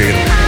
Creator.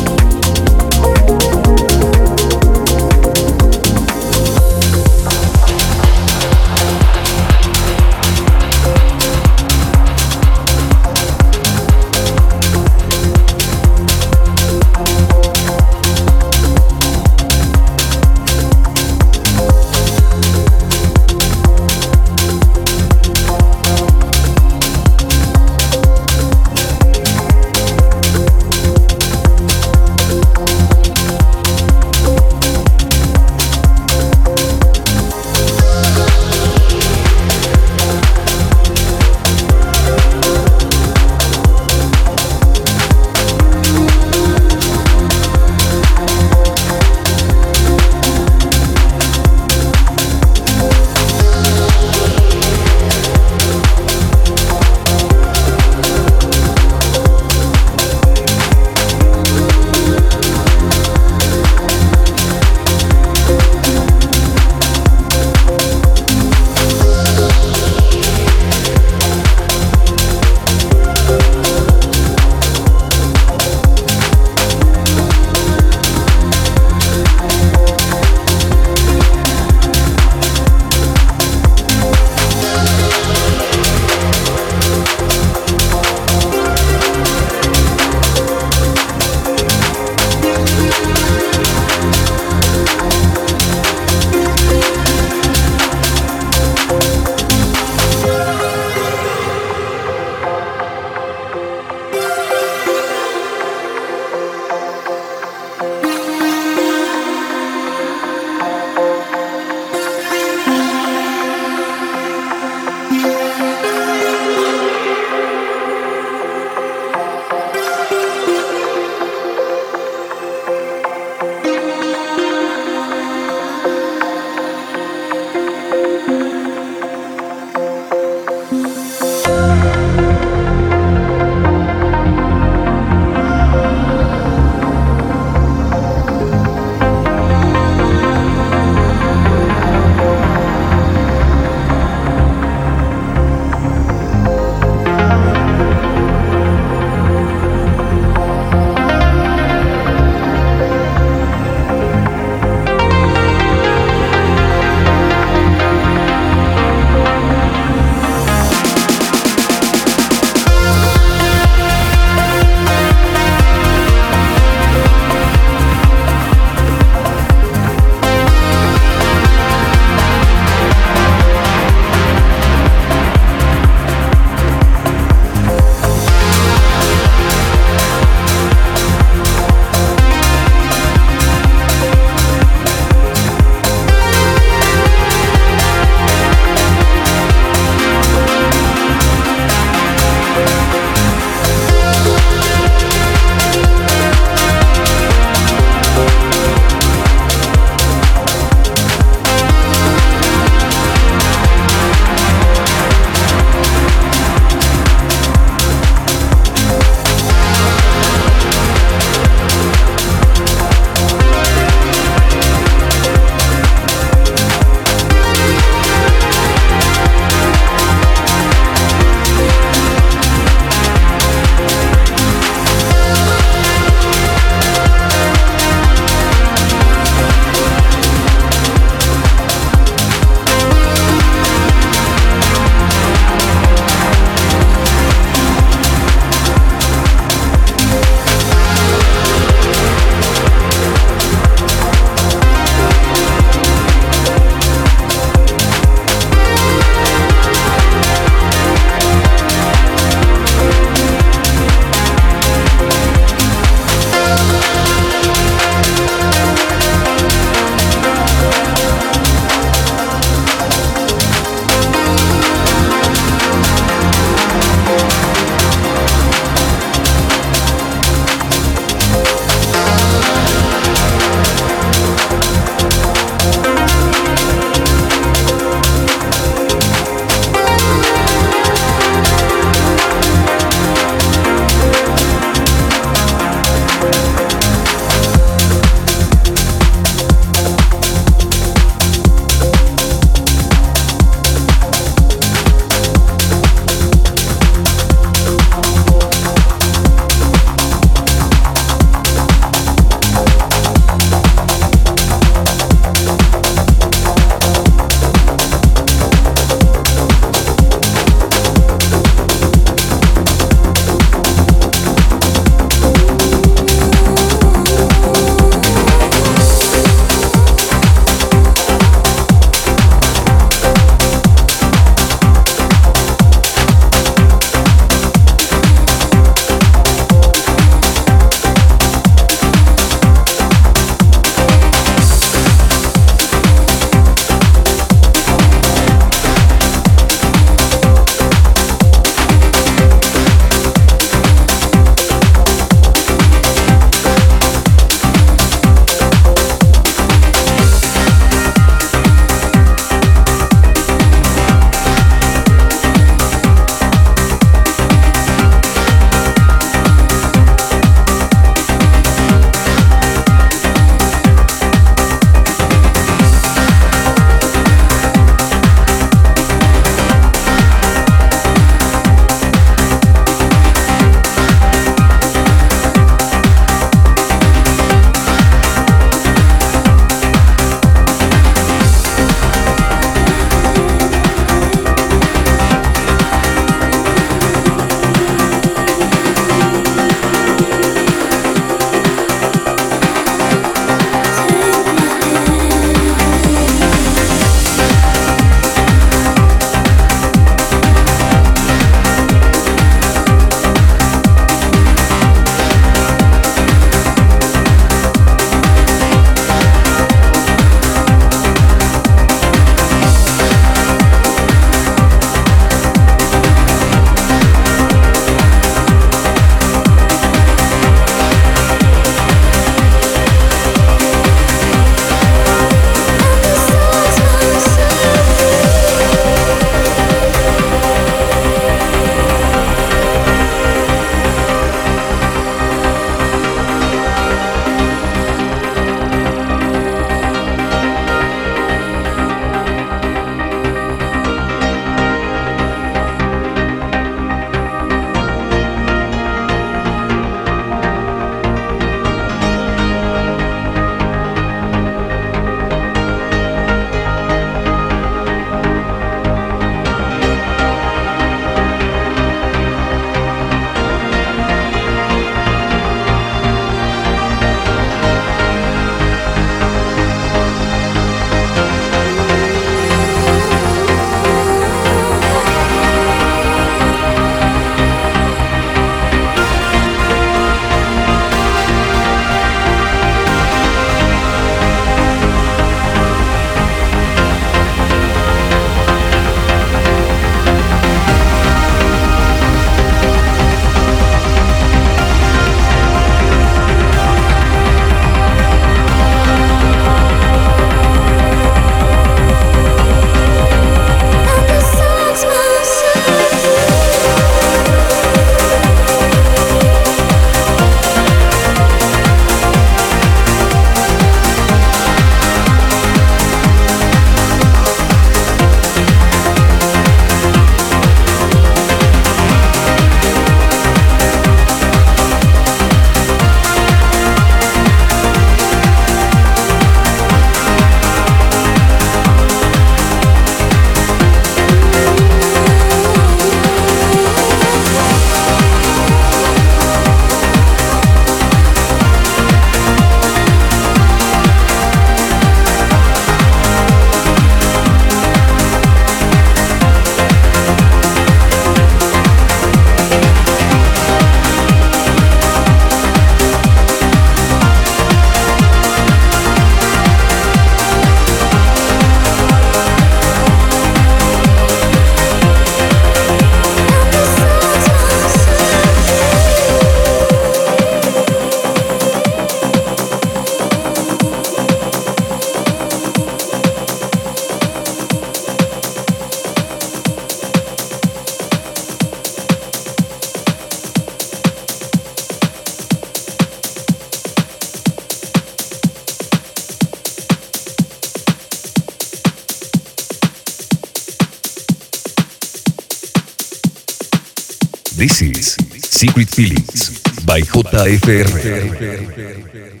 This is